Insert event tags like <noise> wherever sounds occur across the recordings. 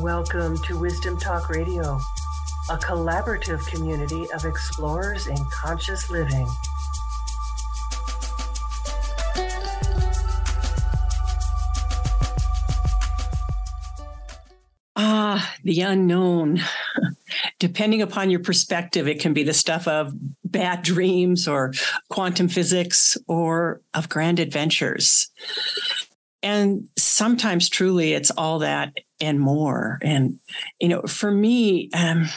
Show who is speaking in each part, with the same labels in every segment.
Speaker 1: Welcome to Wisdom Talk Radio, a collaborative community of explorers in conscious living.
Speaker 2: Ah, the unknown. <laughs> Depending upon your perspective, it can be the stuff of bad dreams or quantum physics or of grand adventures. And sometimes truly it's all that and more. And, you know, for me, um,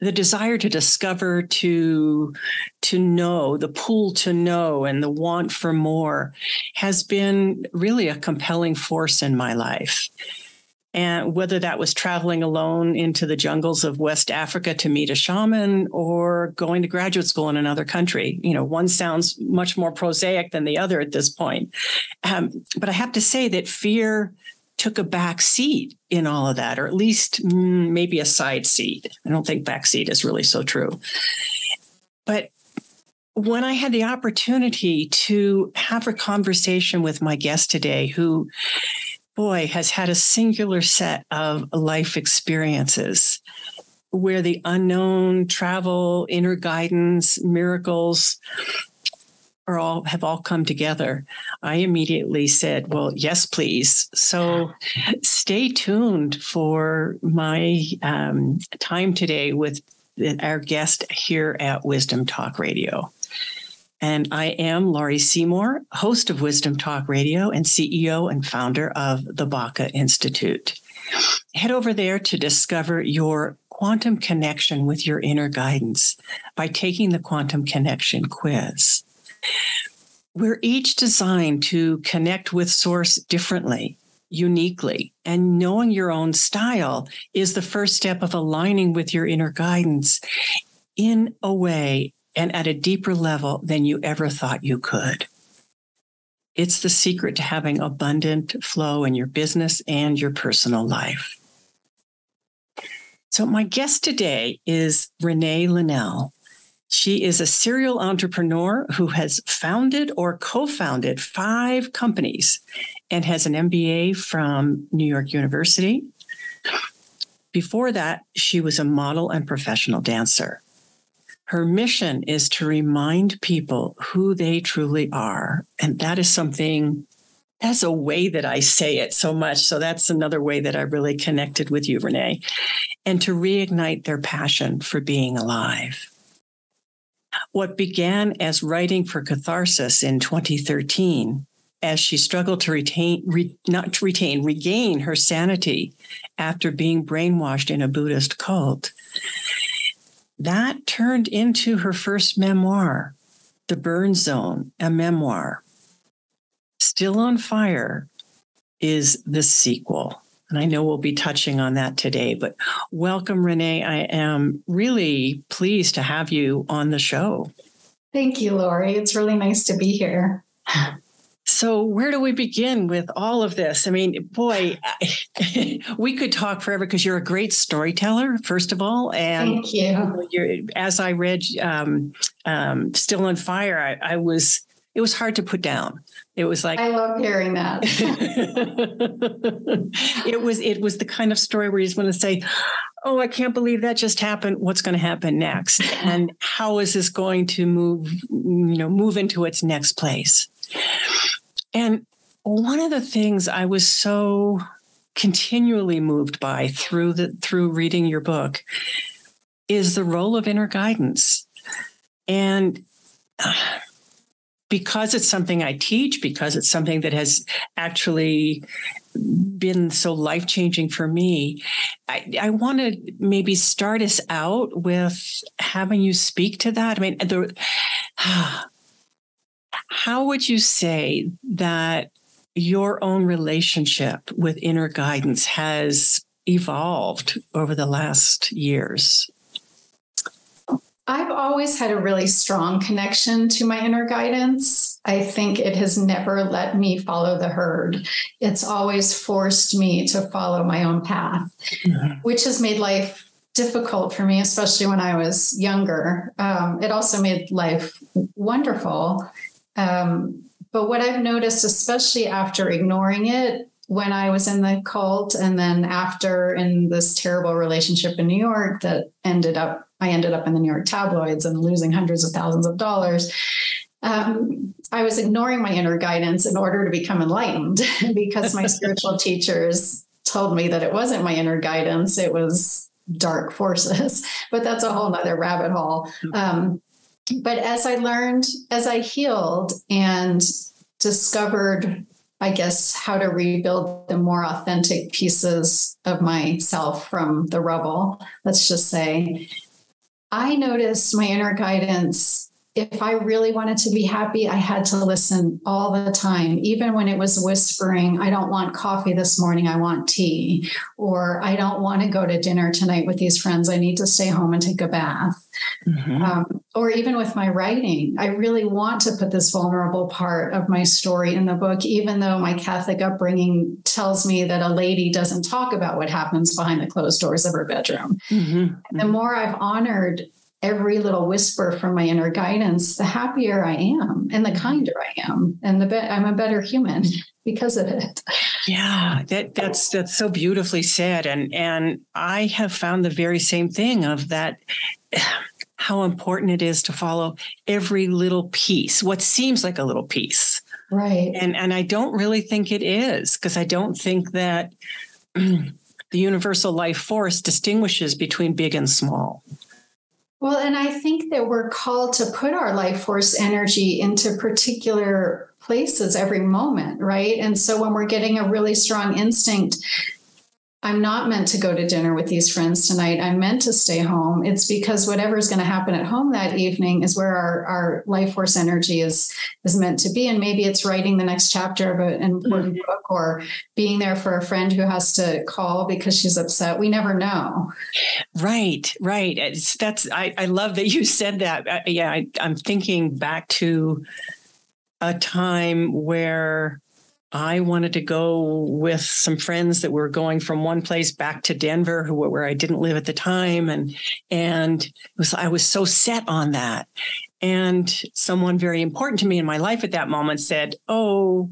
Speaker 2: the desire to discover to to know the pull to know and the want for more has been really a compelling force in my life and whether that was traveling alone into the jungles of West Africa to meet a shaman or going to graduate school in another country. You know, one sounds much more prosaic than the other at this point. Um, but I have to say that fear took a back seat in all of that, or at least mm, maybe a side seat. I don't think back seat is really so true. But when I had the opportunity to have a conversation with my guest today, who boy, has had a singular set of life experiences where the unknown, travel, inner guidance, miracles are all have all come together. I immediately said, "Well, yes, please." So, stay tuned for my um, time today with our guest here at Wisdom Talk Radio. And I am Laurie Seymour, host of Wisdom Talk Radio and CEO and founder of the Baca Institute. Head over there to discover your quantum connection with your inner guidance by taking the quantum connection quiz. We're each designed to connect with source differently, uniquely, and knowing your own style is the first step of aligning with your inner guidance in a way and at a deeper level than you ever thought you could. It's the secret to having abundant flow in your business and your personal life. So, my guest today is Renee Linnell. She is a serial entrepreneur who has founded or co founded five companies and has an MBA from New York University. Before that, she was a model and professional dancer. Her mission is to remind people who they truly are. And that is something, that's a way that I say it so much. So that's another way that I really connected with you, Renee, and to reignite their passion for being alive. What began as writing for catharsis in 2013 as she struggled to retain, re, not to retain, regain her sanity after being brainwashed in a Buddhist cult, that turned into her first memoir, The Burn Zone, a memoir. Still on Fire is the sequel. And I know we'll be touching on that today, but welcome, Renee. I am really pleased to have you on the show.
Speaker 3: Thank you, Laurie. It's really nice to be here.
Speaker 2: So, where do we begin with all of this? I mean, boy, <laughs> we could talk forever because you're a great storyteller, first of all.
Speaker 3: And Thank you.
Speaker 2: as I read um, um, Still on Fire, I, I, was, it was hard to put down. It was like
Speaker 3: I love hearing that. <laughs>
Speaker 2: it was it was the kind of story where you just want to say, "Oh, I can't believe that just happened. What's going to happen next? And how is this going to move, you know, move into its next place?" And one of the things I was so continually moved by through the through reading your book is the role of inner guidance. And because it's something I teach, because it's something that has actually been so life changing for me, I, I want to maybe start us out with having you speak to that. I mean, the, <sighs> how would you say that your own relationship with inner guidance has evolved over the last years?
Speaker 3: I've always had a really strong connection to my inner guidance. I think it has never let me follow the herd. It's always forced me to follow my own path, mm-hmm. which has made life difficult for me, especially when I was younger. Um, it also made life wonderful um, but what I've noticed, especially after ignoring it, when I was in the cult, and then after in this terrible relationship in New York that ended up, I ended up in the New York tabloids and losing hundreds of thousands of dollars. Um, I was ignoring my inner guidance in order to become enlightened <laughs> because my <laughs> spiritual teachers told me that it wasn't my inner guidance, it was dark forces. <laughs> But that's a whole nother rabbit hole. Hmm. Um, but as I learned, as I healed and discovered I guess, how to rebuild the more authentic pieces of myself from the rubble, let's just say. I noticed my inner guidance if I really wanted to be happy, I had to listen all the time, even when it was whispering, I don't want coffee this morning, I want tea. Or I don't want to go to dinner tonight with these friends, I need to stay home and take a bath. Mm-hmm. Um, or even with my writing, I really want to put this vulnerable part of my story in the book, even though my Catholic upbringing tells me that a lady doesn't talk about what happens behind the closed doors of her bedroom. Mm-hmm. The more I've honored every little whisper from my inner guidance, the happier I am and the mm-hmm. kinder I am. And the be- I'm a better human <laughs> because of it.
Speaker 2: Yeah, that that's that's so beautifully said. And and I have found the very same thing of that <sighs> how important it is to follow every little piece, what seems like a little piece.
Speaker 3: Right.
Speaker 2: And and I don't really think it is, because I don't think that <clears throat> the universal life force distinguishes between big and small.
Speaker 3: Well, and I think that we're called to put our life force energy into particular places every moment, right? And so when we're getting a really strong instinct I'm not meant to go to dinner with these friends tonight. I'm meant to stay home. It's because whatever is going to happen at home that evening is where our, our life force energy is is meant to be. And maybe it's writing the next chapter of an important mm-hmm. book or being there for a friend who has to call because she's upset. We never know.
Speaker 2: Right, right. It's, that's I, I love that you said that. Uh, yeah, I, I'm thinking back to a time where I wanted to go with some friends that were going from one place back to Denver, who where I didn't live at the time, and and was I was so set on that. And someone very important to me in my life at that moment said, "Oh,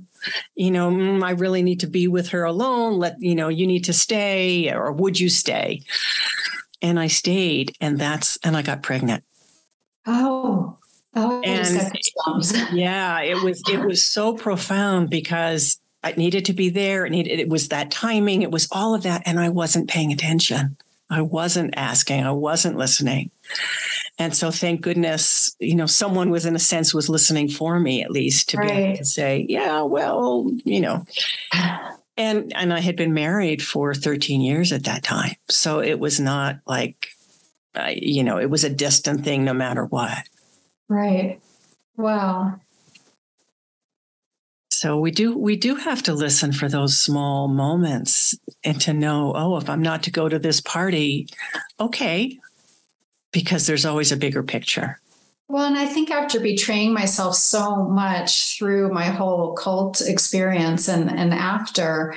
Speaker 2: you know, mm, I really need to be with her alone. Let you know, you need to stay, or would you stay?" And I stayed, and that's and I got pregnant.
Speaker 3: Oh. Oh, and <laughs>
Speaker 2: yeah, it was it was so profound because I needed to be there. It needed it was that timing. It was all of that, and I wasn't paying attention. I wasn't asking. I wasn't listening. And so, thank goodness, you know, someone was in a sense was listening for me at least to right. be able to say, yeah, well, you know. And and I had been married for 13 years at that time, so it was not like, uh, you know, it was a distant thing no matter what.
Speaker 3: Right. Wow.
Speaker 2: So we do we do have to listen for those small moments and to know, oh, if I'm not to go to this party, okay, because there's always a bigger picture.
Speaker 3: Well, and I think after betraying myself so much through my whole cult experience and and after,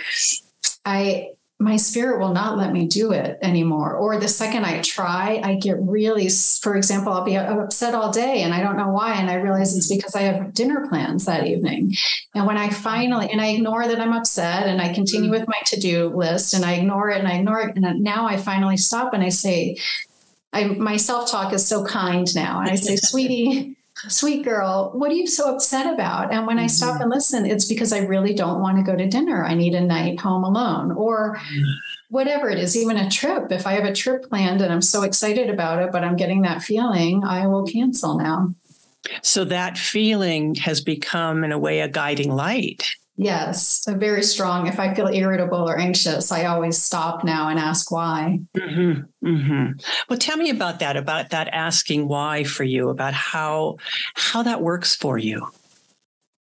Speaker 3: I my spirit will not let me do it anymore. Or the second I try, I get really, for example, I'll be upset all day and I don't know why. And I realize it's mm-hmm. because I have dinner plans that evening. And when I mm-hmm. finally, and I ignore that I'm upset and I continue mm-hmm. with my to do list and I ignore it and I ignore it. And now I finally stop and I say, I, my self talk is so kind now. And I say, sweetie, sweet girl, what are you so upset about? And when mm-hmm. I stop and listen, it's because I really don't want to go to dinner. I need a night home alone or whatever it is, even a trip. If I have a trip planned and I'm so excited about it, but I'm getting that feeling, I will cancel now.
Speaker 2: So that feeling has become, in a way, a guiding light.
Speaker 3: Yes, a very strong. If I feel irritable or anxious, I always stop now and ask why.
Speaker 2: Mm-hmm, mm-hmm. Well, tell me about that. About that asking why for you. About how how that works for you.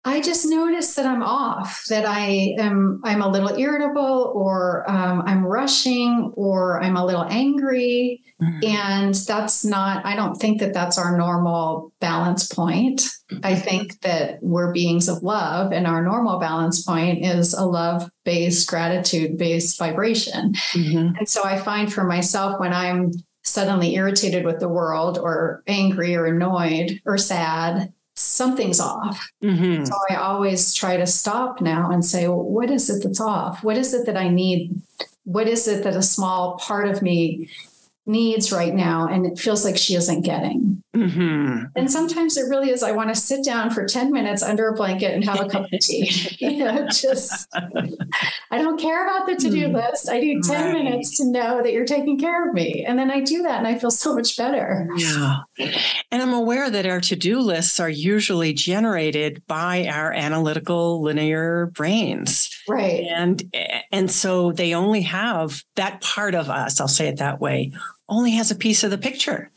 Speaker 3: I just notice that I'm off, that I am I'm a little irritable, or um, I'm rushing, or I'm a little angry, mm-hmm. and that's not. I don't think that that's our normal balance point. Mm-hmm. I think that we're beings of love, and our normal balance point is a love based, gratitude based vibration. Mm-hmm. And so I find for myself when I'm suddenly irritated with the world, or angry, or annoyed, or sad something's off. Mm-hmm. So I always try to stop now and say, well, what is it that's off? What is it that I need? What is it that a small part of me needs right now and it feels like she isn't getting. Mm-hmm. And sometimes it really is. I want to sit down for 10 minutes under a blanket and have a cup of tea. <laughs> you know, just, I don't care about the to do mm. list. I need 10 right. minutes to know that you're taking care of me. And then I do that and I feel so much better.
Speaker 2: Yeah. And I'm aware that our to do lists are usually generated by our analytical linear brains.
Speaker 3: Right.
Speaker 2: And, and so they only have that part of us, I'll say it that way, only has a piece of the picture.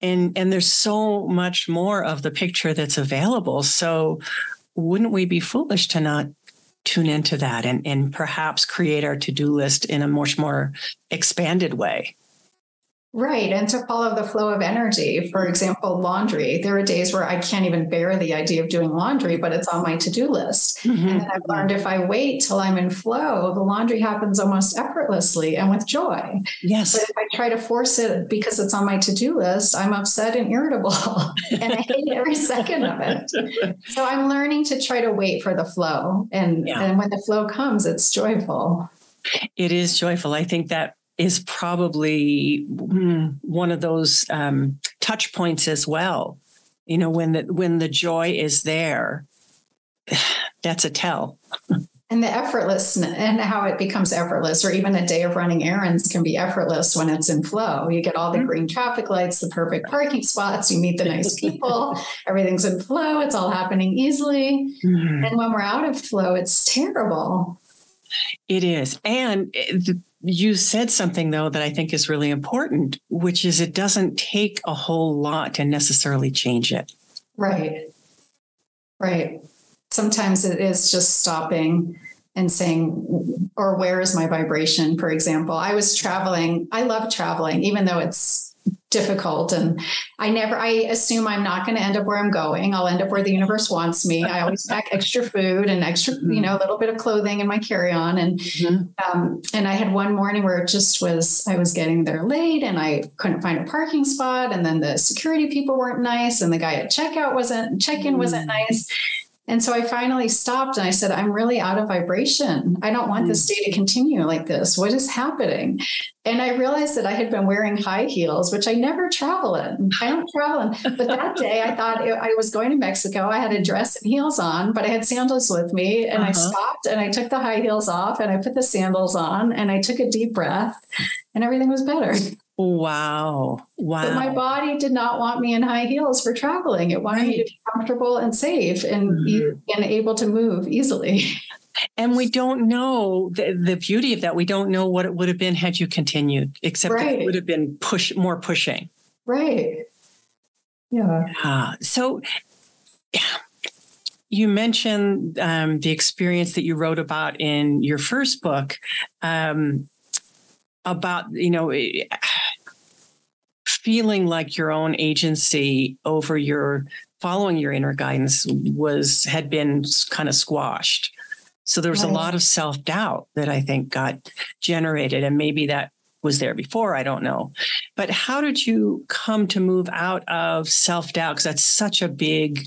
Speaker 2: And, and there's so much more of the picture that's available. So wouldn't we be foolish to not tune into that and, and perhaps create our to-do list in a much more expanded way?
Speaker 3: Right. And to follow the flow of energy. For example, laundry. There are days where I can't even bear the idea of doing laundry, but it's on my to do list. Mm-hmm. And I've learned if I wait till I'm in flow, the laundry happens almost effortlessly and with joy.
Speaker 2: Yes.
Speaker 3: But if I try to force it because it's on my to do list, I'm upset and irritable. <laughs> and I hate every second of it. So I'm learning to try to wait for the flow. And, yeah. and when the flow comes, it's joyful.
Speaker 2: It is joyful. I think that is probably mm, one of those um, touch points as well. You know, when the when the joy is there, <sighs> that's a tell. <laughs>
Speaker 3: and the effortless and how it becomes effortless, or even a day of running errands can be effortless when it's in flow. You get all the mm-hmm. green traffic lights, the perfect parking spots, you meet the nice <laughs> people, everything's in flow, it's all happening easily. Mm-hmm. And when we're out of flow, it's terrible.
Speaker 2: It is. And the, you said something though that I think is really important, which is it doesn't take a whole lot to necessarily change it.
Speaker 3: Right. Right. Sometimes it is just stopping and saying, or where is my vibration? For example, I was traveling. I love traveling, even though it's difficult. And i never i assume i'm not going to end up where i'm going. I'll end up where the universe wants me. I always <laughs> pack extra food and extra you know a little bit of clothing in my carry-on. And mm-hmm. um, and i had one morning where it just was i was getting there late and i couldn't find a parking spot. And then the security people weren't nice and the guy at checkout wasn't check-in wasn't mm. nice and so I finally stopped and I said, I'm really out of vibration. I don't want this mm. day to continue like this. What is happening? And I realized that I had been wearing high heels, which I never travel in. I don't travel in. But that <laughs> day I thought I was going to Mexico. I had a dress and heels on, but I had sandals with me. And uh-huh. I stopped and I took the high heels off and I put the sandals on and I took a deep breath and everything was better.
Speaker 2: Wow. Wow.
Speaker 3: But my body did not want me in high heels for traveling. It wanted right. me to be comfortable and safe and, mm-hmm. and able to move easily.
Speaker 2: And we don't know the, the beauty of that. We don't know what it would have been had you continued, except right. it would have been push more pushing.
Speaker 3: Right. Yeah.
Speaker 2: Uh, so you mentioned um, the experience that you wrote about in your first book um, about, you know, eh, feeling like your own agency over your following your inner guidance was had been kind of squashed. So there was right. a lot of self doubt that I think got generated, and maybe that was there before. I don't know. But how did you come to move out of self doubt? Because that's such a big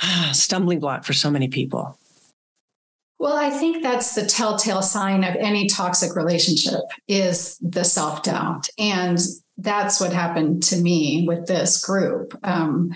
Speaker 2: <sighs> stumbling block for so many people.
Speaker 3: Well, I think that's the telltale sign of any toxic relationship is the self doubt. And that's what happened to me with this group. Um,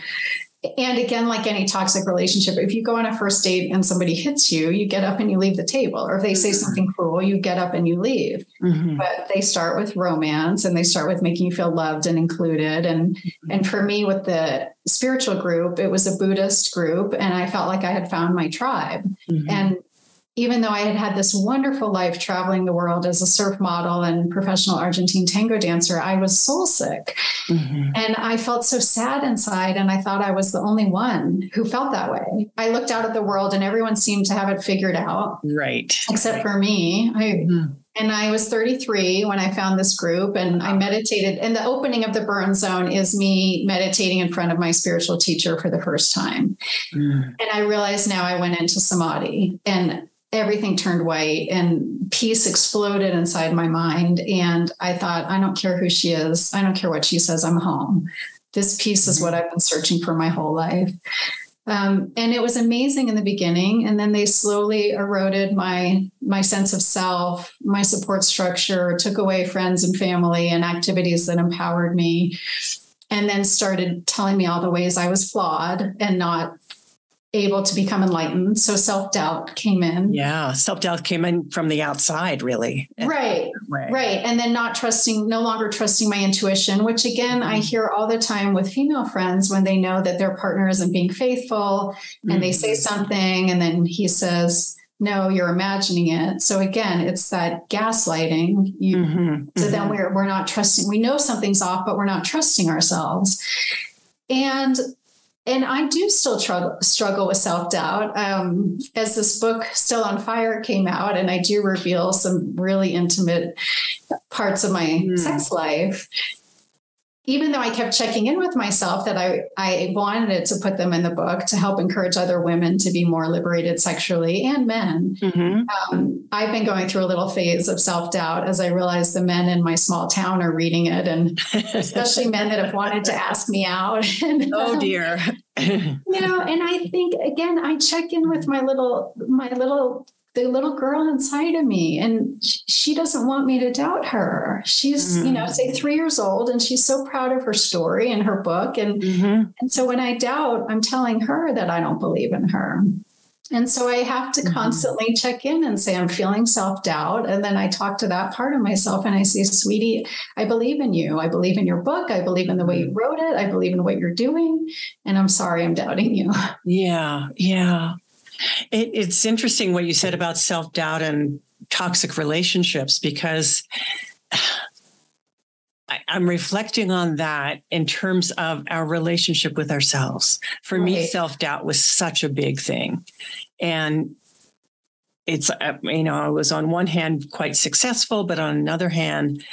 Speaker 3: and again, like any toxic relationship, if you go on a first date and somebody hits you, you get up and you leave the table. Or if they say mm-hmm. something cruel, you get up and you leave. Mm-hmm. But they start with romance and they start with making you feel loved and included. And mm-hmm. and for me, with the spiritual group, it was a Buddhist group, and I felt like I had found my tribe. Mm-hmm. And even though I had had this wonderful life traveling the world as a surf model and professional Argentine tango dancer, I was soul sick. Mm-hmm. And I felt so sad inside. And I thought I was the only one who felt that way. I looked out at the world and everyone seemed to have it figured out.
Speaker 2: Right.
Speaker 3: Except for me. I, mm-hmm. And I was 33 when I found this group and I meditated. And the opening of the burn zone is me meditating in front of my spiritual teacher for the first time. Mm. And I realized now I went into samadhi. And everything turned white and peace exploded inside my mind. And I thought, I don't care who she is. I don't care what she says. I'm home. This peace is what I've been searching for my whole life. Um, and it was amazing in the beginning, and then they slowly eroded my my sense of self, my support structure, took away friends and family and activities that empowered me, and then started telling me all the ways I was flawed and not able to become enlightened. So self doubt came in.
Speaker 2: Yeah, self doubt came in from the outside, really.
Speaker 3: Right, right, right. And then not trusting, no longer trusting my intuition, which again, I mm-hmm. hear all the time with female friends when they know that their partner isn't being faithful and mm-hmm. they say mm-hmm. something and then he says, no, you're imagining it. So again, it's that gaslighting. You, mm-hmm. So then mm-hmm. we're we're not trusting. We know something's off, but we're not trusting ourselves. And and I do still struggle, struggle with self doubt. Um, as this book, Still on Fire, came out, and I do reveal some really intimate parts of my mm. sex life even though I kept checking in with myself that I, I wanted to put them in the book to help encourage other women to be more liberated sexually and men, mm-hmm. um, I've been going through a little phase of self doubt as I realize the men in my small town are reading it, and <laughs> especially men that have wanted to ask me out. <laughs>
Speaker 2: and, oh dear.
Speaker 3: you know, and I think again, I check in with my little my little the little girl inside of me and she doesn't want me to doubt her she's mm-hmm. you know mm. say three years old and she's so proud of her story and her book and mm-hmm. and so when i doubt i'm telling her that i don't believe in her and so i have to mm-hmm. constantly check in and say i'm feeling self-doubt and then i talk to that part of myself and i say sweetie i believe in you i believe in your book i believe in the way you wrote it i believe in what you're doing and i'm sorry i'm doubting you
Speaker 2: yeah yeah it, it's interesting what you said about self doubt and toxic relationships because I, am reflecting on that in terms of our relationship with ourselves. For right. me, self doubt was such a big thing. And it's, uh, you know, I was on one hand quite successful, but on another hand,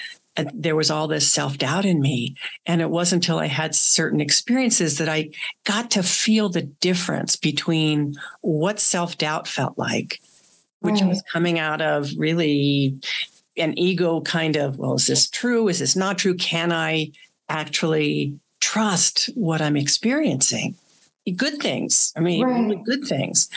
Speaker 2: Uh, there was all this self doubt in me. And it wasn't until I had certain experiences that I got to feel the difference between what self doubt felt like, which right. was coming out of really an ego kind of, well, is this true? Is this not true? Can I actually trust what I'm experiencing? Good things. I mean, right. really good things.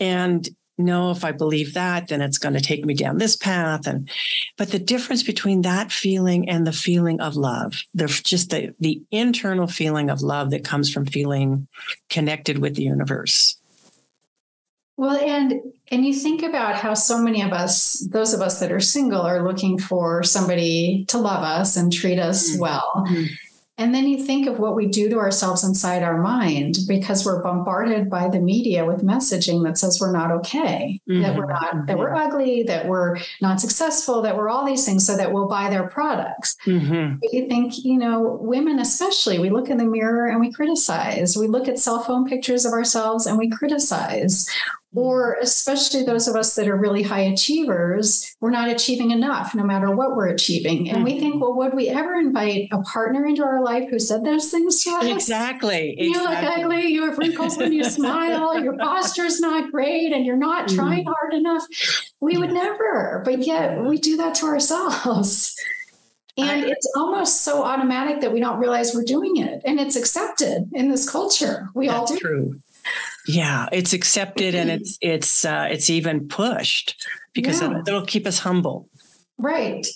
Speaker 2: And no, if I believe that, then it's going to take me down this path. And but the difference between that feeling and the feeling of love, the just the the internal feeling of love that comes from feeling connected with the universe.
Speaker 3: Well, and and you think about how so many of us, those of us that are single, are looking for somebody to love us and treat us mm-hmm. well. Mm-hmm. And then you think of what we do to ourselves inside our mind because we're bombarded by the media with messaging that says we're not okay, mm-hmm. that we're not, that we're mm-hmm. ugly, that we're not successful, that we're all these things so that we'll buy their products. Mm-hmm. But you think, you know, women especially, we look in the mirror and we criticize. We look at cell phone pictures of ourselves and we criticize or mm-hmm. especially those of us that are really high achievers, we're not achieving enough no matter what we're achieving. And we think, mm-hmm. well, would we ever invite a partner into our life who said those things to us?
Speaker 2: Exactly.
Speaker 3: You
Speaker 2: exactly.
Speaker 3: look ugly, you have wrinkles when you smile, <laughs> your posture's not great, and you're not trying mm-hmm. hard enough. We would never, but yet we do that to ourselves. And I, it's almost so automatic that we don't realize we're doing it. And it's accepted in this culture. We all do.
Speaker 2: True. Yeah, it's accepted and it's it's uh, it's even pushed because yeah. it'll, it'll keep us humble.
Speaker 3: Right,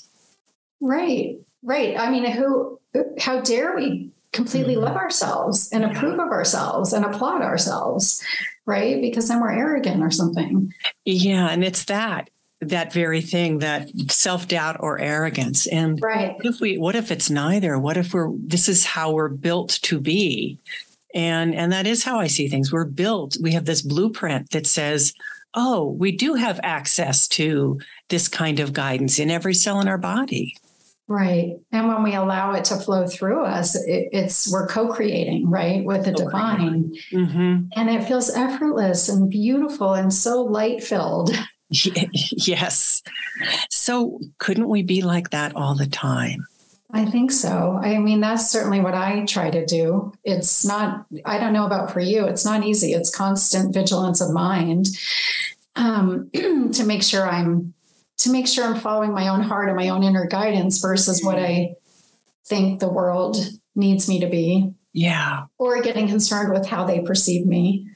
Speaker 3: right, right. I mean, who? How dare we completely mm-hmm. love ourselves and approve of ourselves and applaud ourselves, right? Because then we're arrogant or something.
Speaker 2: Yeah, and it's that that very thing that self-doubt or arrogance and
Speaker 3: right
Speaker 2: what if we what if it's neither what if we're this is how we're built to be and and that is how i see things. We're built we have this blueprint that says oh we do have access to this kind of guidance in every cell in our body.
Speaker 3: Right. And when we allow it to flow through us it, it's we're co-creating right with the divine. Mm-hmm. and it feels effortless and beautiful and so light filled <laughs>
Speaker 2: yes. So couldn't we be like that all the time
Speaker 3: I think so. I mean, that's certainly what I try to do. It's not, I don't know about for you, it's not easy. It's constant vigilance of mind um, <clears throat> to make sure I'm to make sure I'm following my own heart and my own inner guidance versus what I think the world needs me to be.
Speaker 2: Yeah.
Speaker 3: Or getting concerned with how they perceive me.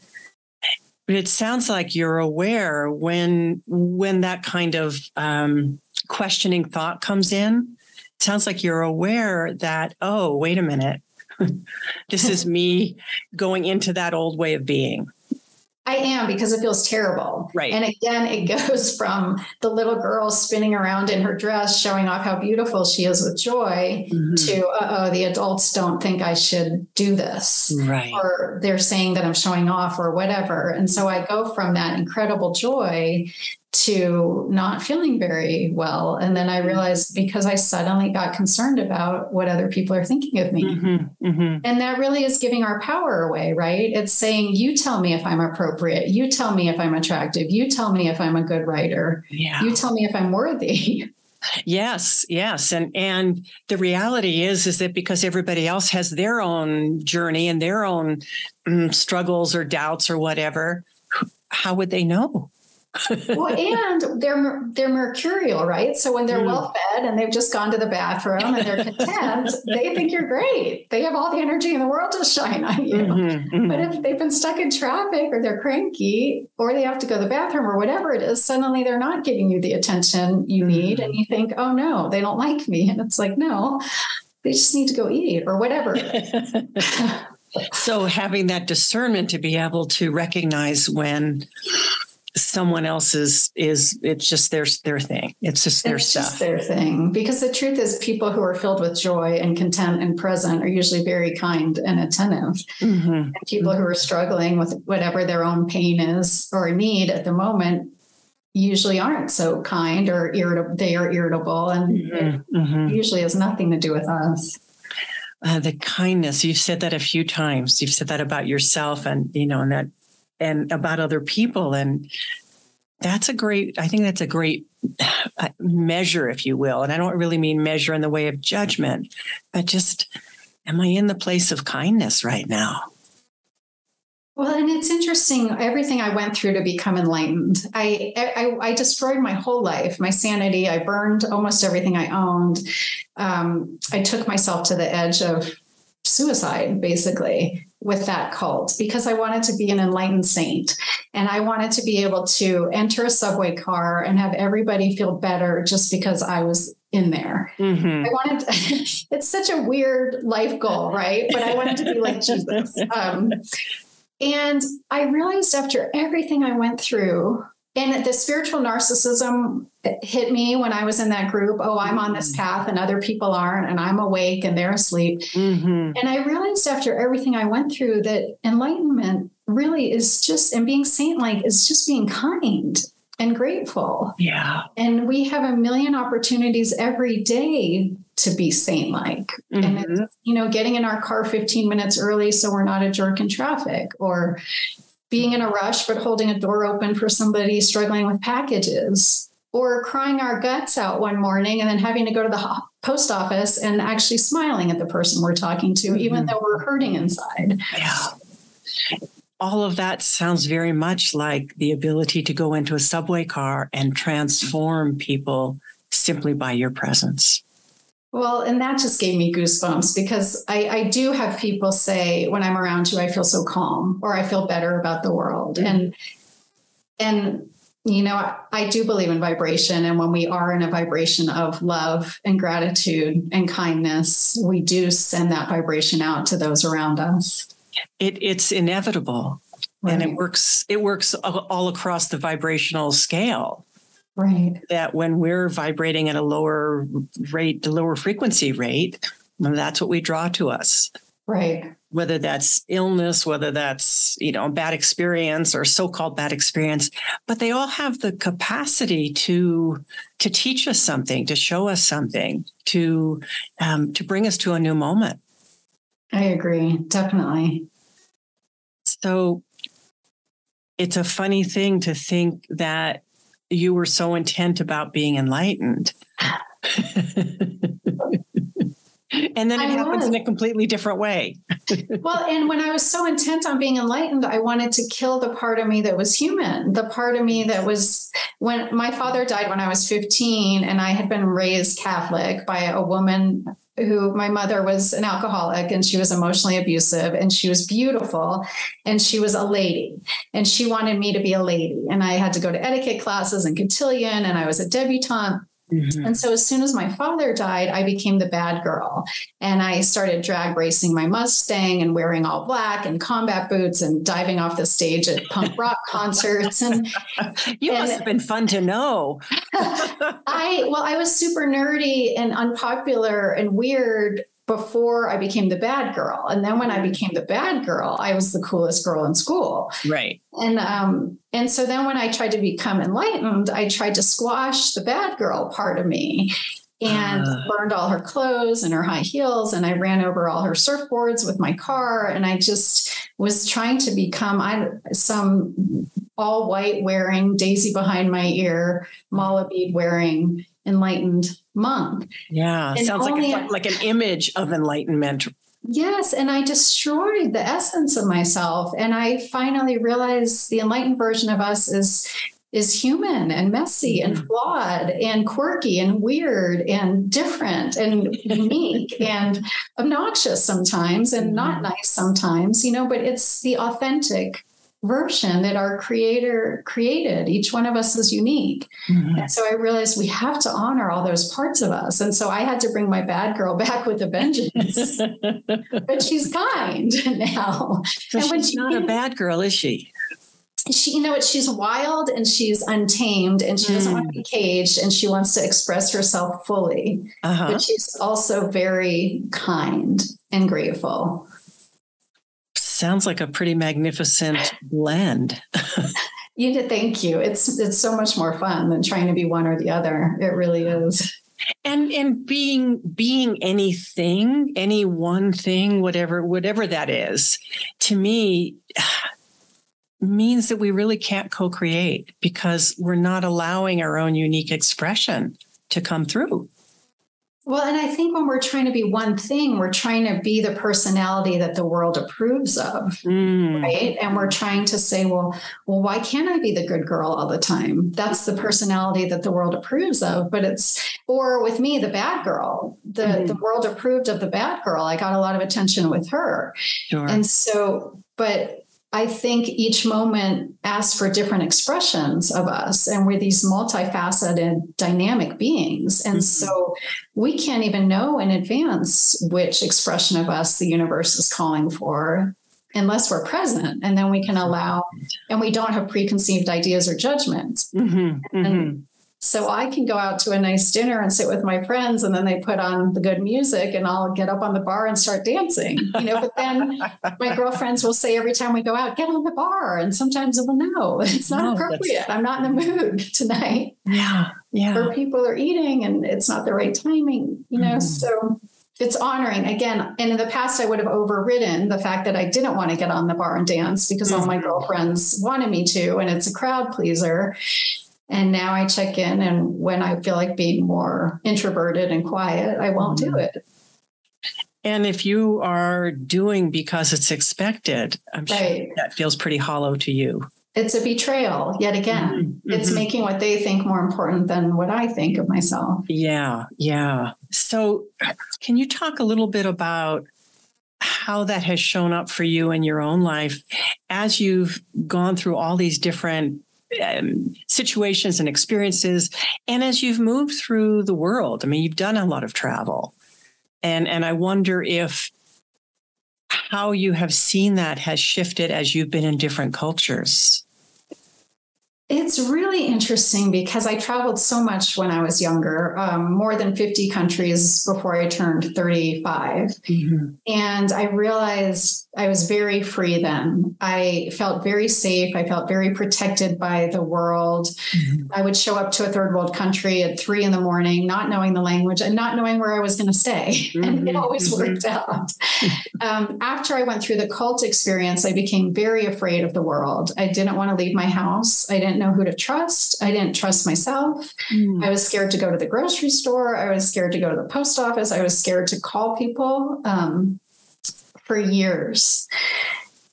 Speaker 2: But it sounds like you're aware when when that kind of um, questioning thought comes in. Sounds like you're aware that oh, wait a minute, <laughs> this is me going into that old way of being.
Speaker 3: I am because it feels terrible.
Speaker 2: Right.
Speaker 3: And again, it goes <laughs> from the little girl spinning around in her dress, showing off how beautiful she is with joy, mm-hmm. to, oh, the adults don't think I should do this.
Speaker 2: Right.
Speaker 3: Or they're saying that I'm showing off or whatever. And so I go from that incredible joy to not feeling very well. And then I realized because I suddenly got concerned about what other people are thinking of me. Mm-hmm, mm-hmm. And that really is giving our power away, right? It's saying, you tell me if I'm appropriate. You tell me if I'm attractive. You tell me if I'm a good writer.
Speaker 2: Yeah.
Speaker 3: You tell me if I'm worthy.
Speaker 2: Yes, yes. And and the reality is is that because everybody else has their own journey and their own um, struggles or doubts or whatever, how would they know?
Speaker 3: Well, <laughs> and they're they're mercurial, right? So when they're mm. well fed and they've just gone to the bathroom and they're content, <laughs> they think you're great. They have all the energy in the world to shine on you. Mm-hmm, mm-hmm. But if they've been stuck in traffic or they're cranky or they have to go to the bathroom or whatever it is, suddenly they're not giving you the attention you need, mm. and you think, oh no, they don't like me, <laughs> and it's like no, they just need to go eat or whatever.
Speaker 2: so having that discernment to be able to recognize when someone else's is it's just their their thing. It's just their
Speaker 3: it's
Speaker 2: stuff.
Speaker 3: Just their thing. Because the truth is, people who are filled with joy and content and present are usually very kind and attentive. Mm-hmm. And people who are struggling with whatever their own pain is or need at the moment usually aren't so kind or irritable. They are irritable, and mm-hmm. Mm-hmm. usually has nothing to do with us.
Speaker 2: Uh, the kindness you've said that a few times you've said that about yourself and you know and that and about other people and that's a great i think that's a great uh, measure if you will and i don't really mean measure in the way of judgment but just am i in the place of kindness right now
Speaker 3: well, and it's interesting everything I went through to become enlightened. I, I, I destroyed my whole life, my sanity. I burned almost everything I owned. Um, I took myself to the edge of suicide, basically with that cult because I wanted to be an enlightened saint and I wanted to be able to enter a subway car and have everybody feel better just because I was in there. Mm-hmm. I wanted, to, <laughs> it's such a weird life goal, right? But I wanted to be like Jesus. <laughs> Um, and I realized after everything I went through, and the spiritual narcissism hit me when I was in that group. Oh, I'm on this mm-hmm. path and other people aren't, and I'm awake and they're asleep. Mm-hmm. And I realized after everything I went through that enlightenment really is just, and being saint like is just being kind and grateful.
Speaker 2: Yeah.
Speaker 3: And we have a million opportunities every day to be saint like. Mm-hmm. And it's, you know, getting in our car 15 minutes early so we're not a jerk in traffic or, being in a rush but holding a door open for somebody struggling with packages or crying our guts out one morning and then having to go to the post office and actually smiling at the person we're talking to, mm-hmm. even though we're hurting inside.
Speaker 2: Yeah. All of that sounds very much like the ability to go into a subway car and transform people simply by your presence.
Speaker 3: Well, and that just gave me goosebumps because I, I, do have people say when I'm around you, I feel so calm or I feel better about the world. And and you know, I, I do believe in vibration. And when we are in a vibration of love and gratitude and kindness, we do send that vibration out to those around us.
Speaker 2: It, it's inevitable. Right. And it works, it works all across the vibrational scale.
Speaker 3: Right.
Speaker 2: That when we're vibrating at a lower rate, the lower frequency rate, that's what we draw to us.
Speaker 3: Right.
Speaker 2: Whether that's illness, whether that's, you know, bad experience or so-called bad experience, but they all have the capacity to to teach us something, to show us something, to um, to bring us to a new moment.
Speaker 3: I agree, definitely.
Speaker 2: So it's a funny thing to think that you were so intent about being enlightened. <laughs> and then it I happens was. in a completely different way. <laughs>
Speaker 3: well, and when I was so intent on being enlightened, I wanted to kill the part of me that was human, the part of me that was when my father died when I was 15 and I had been raised Catholic by a woman who my mother was an alcoholic and she was emotionally abusive and she was beautiful and she was a lady and she wanted me to be a lady. And I had to go to etiquette classes and cotillion and I was a debutante Mm-hmm. And so as soon as my father died, I became the bad girl. And I started drag racing my Mustang and wearing all black and combat boots and diving off the stage at punk rock <laughs> concerts. And
Speaker 2: you and, must have been fun to know. <laughs>
Speaker 3: I well, I was super nerdy and unpopular and weird before I became the bad girl. And then when I became the bad girl, I was the coolest girl in school.
Speaker 2: Right.
Speaker 3: And um and so then when I tried to become enlightened, I tried to squash the bad girl part of me and uh. burned all her clothes and her high heels and I ran over all her surfboards with my car and I just was trying to become I some all white wearing daisy behind my ear mala bead wearing enlightened monk.
Speaker 2: Yeah, and sounds like a, like an image of enlightenment.
Speaker 3: Yes, and I destroyed the essence of myself, and I finally realized the enlightened version of us is is human and messy and mm-hmm. flawed and quirky and weird and different and unique <laughs> and obnoxious sometimes and not mm-hmm. nice sometimes, you know, but it's the authentic version that our creator created. Each one of us is unique. Mm-hmm. And so I realized we have to honor all those parts of us. And so I had to bring my bad girl <laughs> back with a vengeance. <laughs> but she's kind <laughs> now.
Speaker 2: So and she's she, not a bad girl, is she?
Speaker 3: She, you know what? She's wild and she's untamed and she doesn't want to be mm. caged and she wants to express herself fully. Uh-huh. But she's also very kind and grateful
Speaker 2: sounds like a pretty magnificent blend. <laughs>
Speaker 3: you thank you. It's it's so much more fun than trying to be one or the other. It really is.
Speaker 2: And and being being anything, any one thing, whatever whatever that is, to me <sighs> means that we really can't co-create because we're not allowing our own unique expression to come through.
Speaker 3: Well, and I think when we're trying to be one thing, we're trying to be the personality that the world approves of, mm. right? And we're trying to say, well, well, why can't I be the good girl all the time? That's the personality that the world approves of. But it's or with me, the bad girl. The mm-hmm. the world approved of the bad girl. I got a lot of attention with her, sure. and so, but I think each moment asks for different expressions of us, and we're these multifaceted, dynamic beings. And mm-hmm. so we can't even know in advance which expression of us the universe is calling for unless we're present. And then we can allow, and we don't have preconceived ideas or judgments. Mm-hmm. Mm-hmm. So I can go out to a nice dinner and sit with my friends, and then they put on the good music, and I'll get up on the bar and start dancing. You know, but then my <laughs> girlfriends will say every time we go out, "Get on the bar," and sometimes it will no, it's not no, appropriate. I'm not in the mood <laughs> tonight.
Speaker 2: Yeah, yeah.
Speaker 3: Or people are eating, and it's not the right timing. You know, mm. so it's honoring again and in the past i would have overridden the fact that i didn't want to get on the bar and dance because all my mm-hmm. girlfriends wanted me to and it's a crowd pleaser and now I check in, and when I feel like being more introverted and quiet, I won't do mm-hmm. it.
Speaker 2: And if you are doing because it's expected, I'm right. sure that feels pretty hollow to you.
Speaker 3: It's a betrayal yet again. Mm-hmm. It's mm-hmm. making what they think more important than what I think of myself.
Speaker 2: Yeah, yeah. So, can you talk a little bit about how that has shown up for you in your own life as you've gone through all these different um, situations and experiences. And as you've moved through the world, I mean, you've done a lot of travel. And, and I wonder if how you have seen that has shifted as you've been in different cultures.
Speaker 3: It's really interesting because I traveled so much when I was younger, um, more than 50 countries before I turned 35. Mm-hmm. And I realized I was very free then. I felt very safe. I felt very protected by the world. Mm-hmm. I would show up to a third world country at three in the morning, not knowing the language and not knowing where I was going to stay. Mm-hmm. <laughs> And it always mm-hmm. worked out. um, after I went through the cult experience, I became very afraid of the world. I didn't want to leave my house. I didn't know who to trust. I didn't trust myself. Mm. I was scared to go to the grocery store. I was scared to go to the post office. I was scared to call people. Um, for years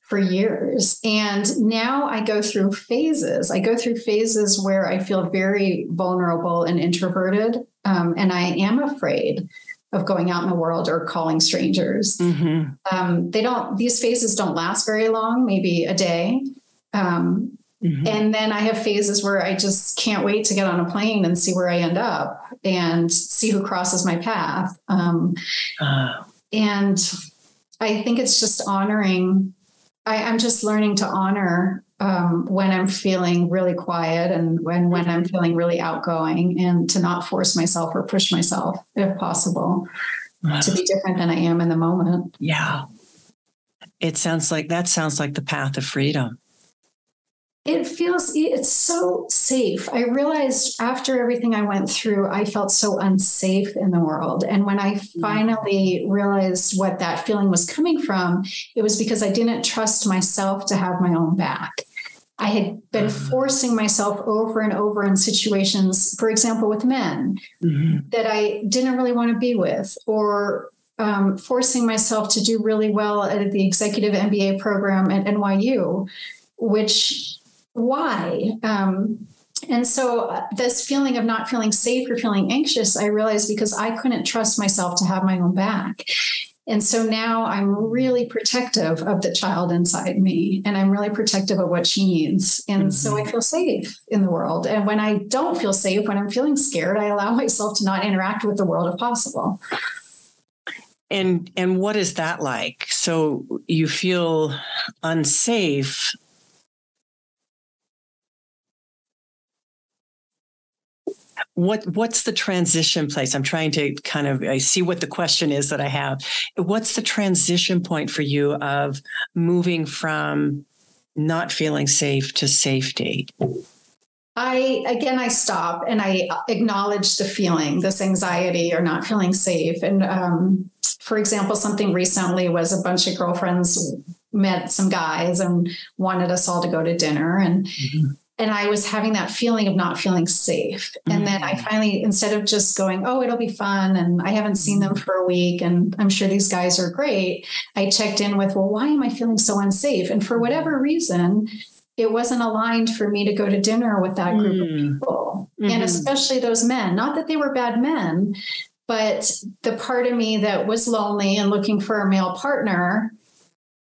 Speaker 3: for years. And now I go through phases. I go through phases where I feel very vulnerable and introverted. Um, and I am afraid of going out in the world or calling strangers.
Speaker 2: Mm-hmm.
Speaker 3: Um, they don't; these phases don't last very long, maybe a day. Um,
Speaker 2: Mm-hmm.
Speaker 3: and then I have phases where I just can't wait to get on a plane and see where I end up and see who crosses my path. Um,
Speaker 2: Uh,
Speaker 3: and I think it's just honoring. I, I'm just learning to honor um, when I'm feeling really quiet and when when I'm feeling really outgoing, and to not force myself or push myself, if possible, to be different than I am in the moment.
Speaker 2: yeah. It sounds like that sounds like the path of freedom.
Speaker 3: It feels it's so safe. I realized after everything I went through, I felt so unsafe in the world. And when I finally realized what that feeling was coming from, it was because I didn't trust myself to have my own back. I had been
Speaker 2: Ah.
Speaker 3: forcing myself over and over in situations, for example, with men
Speaker 2: Mhm.
Speaker 3: that I didn't really want to be with, or um, forcing myself to do really well at the executive MBA program at NYU, which why? Um, and so uh, this feeling of not feeling safe or feeling anxious, I realized because I couldn't trust myself to have my own back. And so now I'm really protective of the child inside me and I'm really protective of what she needs. And so I feel safe in the world. And when I don't feel safe, when I'm feeling scared, I allow myself to not interact with the world if possible.
Speaker 2: And and what is that like? So you feel unsafe. What what's the transition place? I'm trying to kind of I see what the question is that I have. What's the transition point for you of moving from not feeling safe to safety?
Speaker 3: I again, I stop and I acknowledge the feeling, this anxiety or not feeling safe. And um, for example, something recently was a bunch of girlfriends met some guys and wanted us all to go to dinner, and and I was having that feeling of not feeling safe. And then I finally, instead of just going, oh, it'll be fun, and I haven't seen them for a week, and I'm sure these guys are great, I checked in with, well, why am I feeling so unsafe? And for whatever reason, it wasn't aligned for me to go to dinner with that group of
Speaker 2: Mm.
Speaker 3: people.
Speaker 2: Mhm.
Speaker 3: And especially those men, not that they were bad men, but the part of me that was lonely and looking for a male partner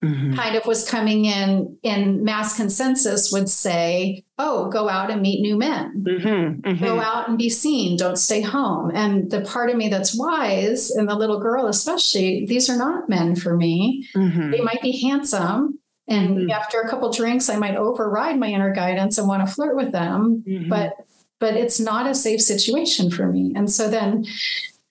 Speaker 2: Mhm.
Speaker 3: kind of was coming in in mass consensus would say, oh, go out and meet new men.
Speaker 2: Mhm. Mhm.
Speaker 3: Go out and be seen. Don't stay home. And the part of me that's wise, and the little girl especially, these are not men for me.
Speaker 2: Mhm.
Speaker 3: They might be handsome. And
Speaker 2: Mhm.
Speaker 3: after a couple drinks, I might override my inner guidance and want to flirt with them.
Speaker 2: Mhm.
Speaker 3: But but it's not a safe situation for me. And so then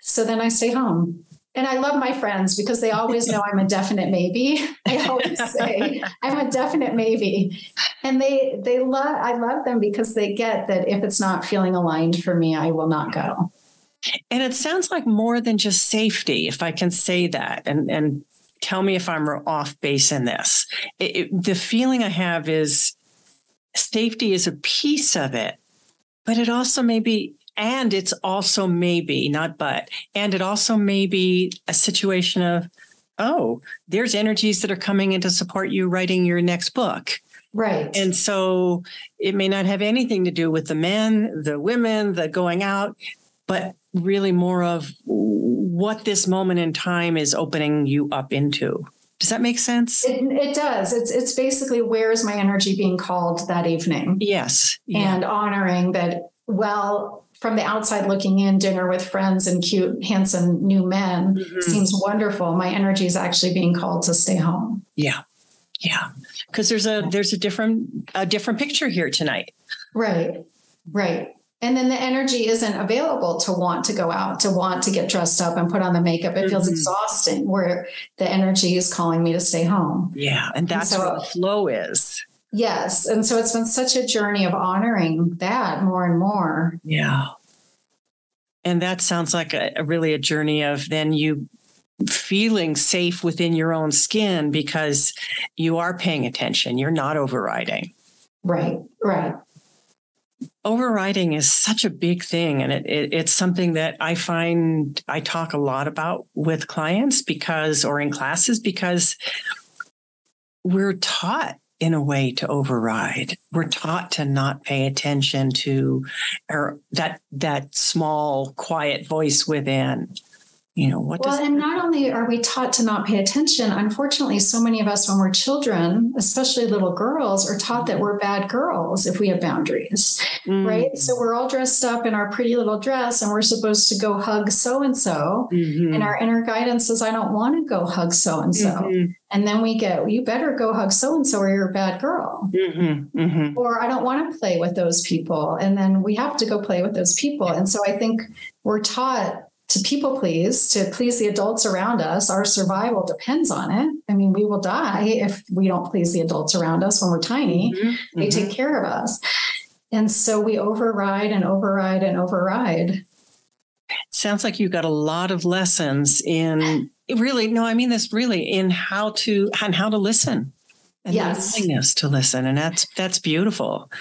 Speaker 3: so then I stay home. And I love my friends because they always know I'm a definite maybe. <laughs> I always say I'm a definite maybe. And they they love I love them because they get that if it's not feeling aligned for me, I will not go.
Speaker 2: And it sounds like more than just safety, if I can say that. And and tell me if I'm off base in this. It, it- the feeling I have is safety is a piece of it, but it also may be, and it's also maybe not but, and it also may be a situation of, oh, there's energies that are coming in to support you writing your next book.
Speaker 3: Right.
Speaker 2: And so it may not have anything to do with the men, the women, the going out, but really more of what this moment in time is opening you up into. Does that make sense?
Speaker 3: it, it does. It's it's basically where is my energy being called that evening?
Speaker 2: yes. Yeah.
Speaker 3: and honoring that well from the outside looking in dinner with friends and cute handsome new men
Speaker 2: Mhm.
Speaker 3: seems wonderful my energy is actually being called to stay home
Speaker 2: Yeah. Yeah. Because there's a there's a different a different picture here tonight.
Speaker 3: right right and then the energy isn't available to want to go out to want to get dressed up and put on the makeup it feels
Speaker 2: Mhm.
Speaker 3: exhausting where the energy is calling me to stay home
Speaker 2: Yeah. And that's
Speaker 3: so-
Speaker 2: where the flow is.
Speaker 3: Yes and so it's been such a journey of honoring that more and more
Speaker 2: Yeah. And that sounds like a, a really a journey of then you feeling safe within your own skin because you are paying attention. You're not overriding.
Speaker 3: right right
Speaker 2: Overriding is such a big thing. And it, it, it's something that I find I talk a lot about with clients because, or in classes, because we're taught in a way to override. We're taught to not pay attention to or that that small quiet voice within. You know what
Speaker 3: well and not only are we taught to not pay attention unfortunately so many of us when we're children especially little girls are taught that we're bad girls if we have boundaries mm. right? So we're all dressed up in our pretty little dress and we're supposed to go hug so and so and our inner guidance says i don't want to go hug so and so and then we get you better go hug so and so or you're a bad girl. Mm-hmm, mm-hmm. or i don't want to play with those people. And then we have to go play with those people. And so i think we're taught to people please, to please the adults around us. Our survival depends on it. I mean, we will die if we don't please the adults around us when we're tiny. Mm-hmm. They mm-hmm. take care of us. And so we override and override and override.
Speaker 2: Sounds like you got a lot of lessons in really, no, I mean this really in how to and how to listen. And yes. willingness to listen. And that's that's beautiful.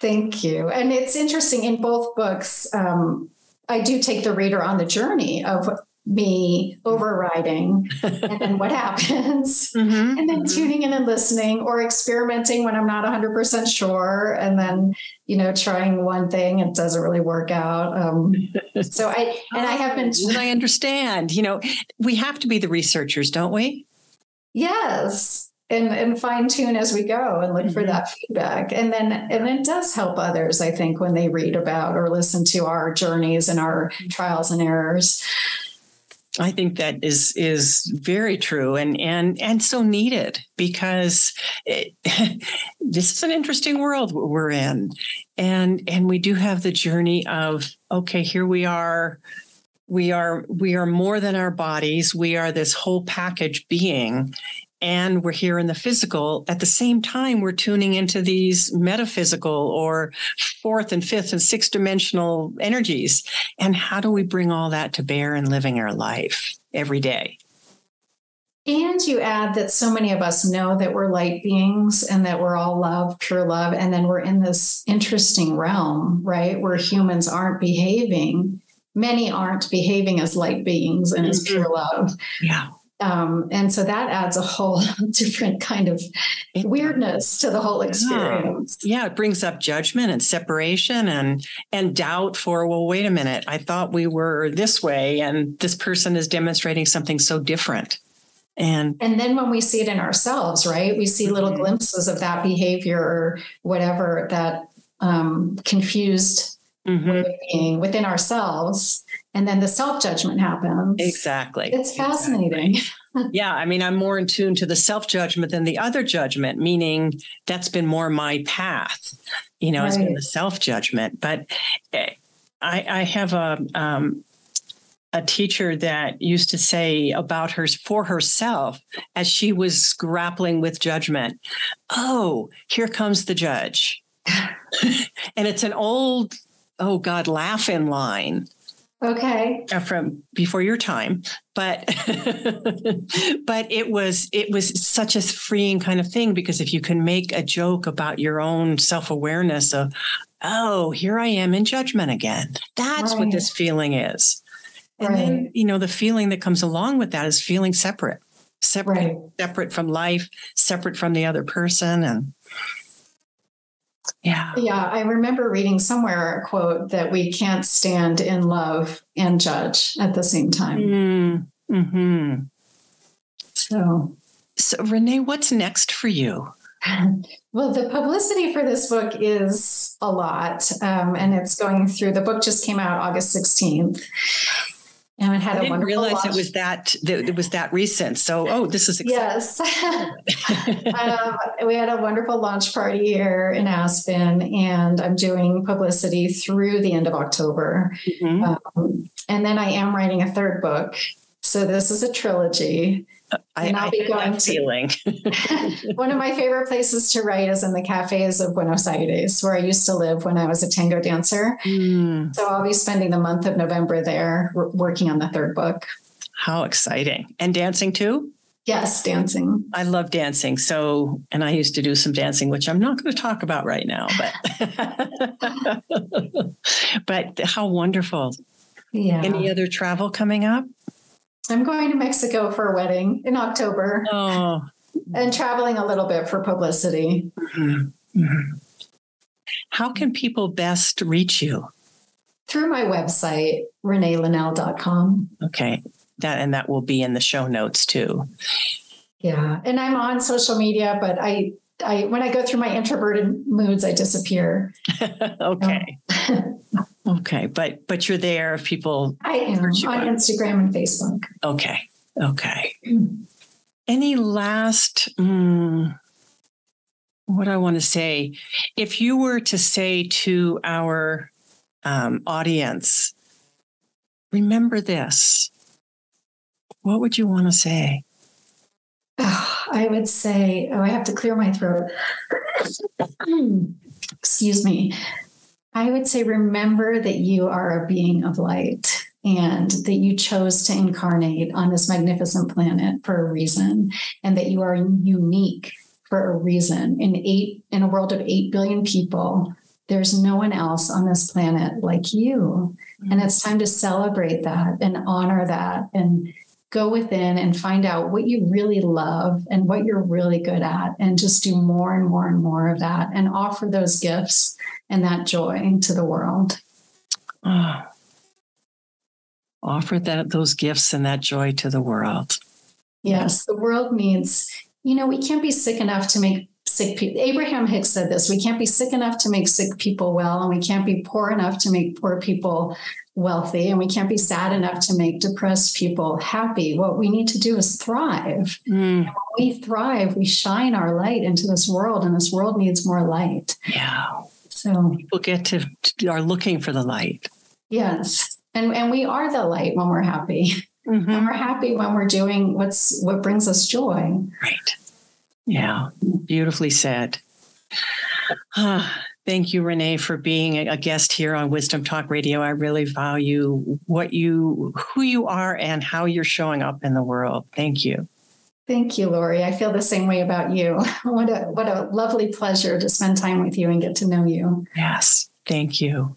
Speaker 3: Thank you. And it's interesting in both books. Um, I do take the reader on the journey of me overriding <laughs> and then what happens. Mm-hmm, and then mm-hmm. tuning in and listening or experimenting when i'm not 100% sure and then you know trying one thing it doesn't really work out. Um, <laughs> so i and i have been
Speaker 2: oh, i understand. You know we have to be the researchers don't we?
Speaker 3: Yes and, and fine tune as we go and look mm-hmm. for that feedback. And then and it does help others, I think, when they read about or listen to our journeys and our trials and errors.
Speaker 2: I think that is is very true and and and so needed because it, <laughs> this is an interesting world we're in, and and we do have the journey of okay, here we are, we are we are more than our bodies, we are this whole package being, and we're here in the physical at the same time we're tuning into these metaphysical or fourth and fifth and sixth dimensional energies and how do we bring all that to bear in living our life every day
Speaker 3: and you add that so many of us know that we're light beings and that we're all love, pure love. And then we're in this interesting realm, right? Where humans aren't behaving. Many aren't behaving as light beings and as pure mm-hmm. love.
Speaker 2: Yeah.
Speaker 3: Um, and so that adds a whole <laughs> different kind of weirdness to the whole experience.
Speaker 2: Yeah. yeah, it brings up judgment and separation and and doubt for, well, wait a minute, I thought we were this way, and this person is demonstrating something so different. And
Speaker 3: and then when we see it in ourselves, right? We see little mm-hmm. glimpses of that behavior or whatever that um, confused mm-hmm. being within ourselves and then the self judgment happens.
Speaker 2: Exactly.
Speaker 3: It's fascinating.
Speaker 2: Exactly. <laughs> yeah. I mean, I'm more in tune to the self judgment than the other judgment, meaning that's been more my path, you know, right. has been the self judgment. But eh, I, I have a, um, a teacher that used to say about her for herself as she was grappling with judgment, oh, here comes the judge. <laughs> and it's an old, oh God, laugh in line
Speaker 3: Okay.
Speaker 2: Uh, from before your time, but <laughs> but it was it was such a freeing kind of thing because if you can make a joke about your own self-awareness of oh, here I am in judgment again. That's right. what this feeling is. And right. then, you know, the feeling that comes along with that is feeling separate. Separate right. separate from life, separate from the other person and yeah.
Speaker 3: Yeah. I remember reading somewhere a quote that we can't stand in love and judge at the same time. Mm, hmm So,
Speaker 2: so Renee, what's next for you? <laughs>
Speaker 3: Well, the publicity for this book is a lot, um, and it's going through. The book just came out August 16th. And it had I
Speaker 2: a didn't realize it was that, that it was that recent. So, oh, this is
Speaker 3: exciting. yes. <laughs> um, we had a wonderful launch party here in Aspen, and I'm doing publicity through the end of October. Mm-hmm. Um, and then I am writing a third book. So this is a trilogy.
Speaker 2: I, and I'll I be going to feeling. <laughs> <laughs>
Speaker 3: one of my favorite places to write is in the cafes of Buenos Aires, where I used to live when I was a tango dancer. Mm. So I'll be spending the month of November there working on the third book.
Speaker 2: How exciting. And dancing too?
Speaker 3: Yes, dancing.
Speaker 2: I love dancing. So, and I used to do some dancing, which I'm not going to talk about right now, but <laughs> but how wonderful. Yeah. Any other travel coming up?
Speaker 3: I'm going to Mexico for a wedding in October.
Speaker 2: Oh.
Speaker 3: And traveling a little bit for publicity. Mm-hmm.
Speaker 2: Mm-hmm. How can people best reach you?
Speaker 3: Through my website, reneelinnell.com.
Speaker 2: Okay. that and that will be in the show notes too.
Speaker 3: Yeah, and I'm on social media, but I I when I go through my introverted moods, I disappear. <laughs>
Speaker 2: okay. <laughs> okay, but but you're there if people.
Speaker 3: I am on Instagram and Facebook.
Speaker 2: Okay. Okay. <clears throat> Any last? Mm, what I want to say, if you were to say to our um, audience, remember this, what would you want to say?
Speaker 3: I would say, oh, I have to clear my throat. <clears throat> Excuse me. I would say, remember that you are a being of light and that you chose to incarnate on this magnificent planet for a reason and that you are unique for a reason in eight in a world of 8 billion people there's no one else on this planet like you mm-hmm. and it's time to celebrate that and honor that and go within and find out what you really love and what you're really good at and just do more and more and more of that and offer those gifts and that joy to the world. Oh,
Speaker 2: offer that those gifts and that joy to the world.
Speaker 3: Yes the world needs you know we can't be sick enough to make sick people abraham hicks said this we can't be sick enough to make sick people well and we can't be poor enough to make poor people wealthy and we can't be sad enough to make depressed people happy. What we need to do is thrive. Mm. when we thrive we shine our light into this world and this world needs more light.
Speaker 2: Yeah. So people get to, to are looking for the light.
Speaker 3: Yes. And and we are the light when we're happy. Mm-hmm. and we're happy when we're doing what's what brings us joy.
Speaker 2: Right yeah beautifully said ah, thank you renee for being a guest here on wisdom talk radio i really value what you who you are and how you're showing up in the world thank you
Speaker 3: Thank you, Laurie. I feel the same way about you. <laughs> What a what a lovely pleasure to spend time with you and get to know you.
Speaker 2: Yes, thank you.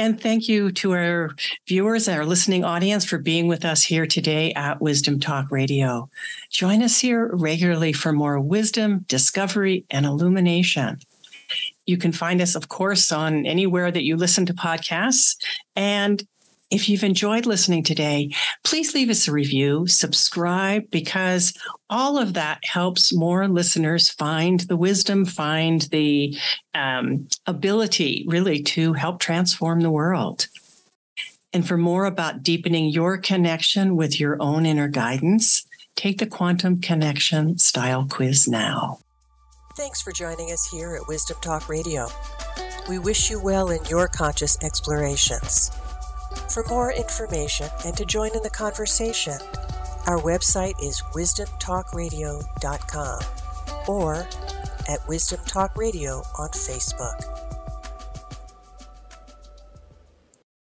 Speaker 2: And thank you to our viewers our listening audience for being with us here today at Wisdom Talk Radio. Join us here regularly for more wisdom, discovery, and illumination. You can find us, of course, on anywhere that you listen to podcasts. And if you've enjoyed listening today, please leave us a review, subscribe, because all of that helps more listeners find the wisdom, find the um, ability really to help transform the world. And for more about deepening your connection with your own inner guidance, take the Quantum Connection Style Quiz now.
Speaker 1: Thanks for joining us here at Wisdom Talk Radio. We wish you well in your conscious explorations. For more information and to join in the conversation, our website is wisdomtalkradio.com or at Wisdom Talk Radio on Facebook.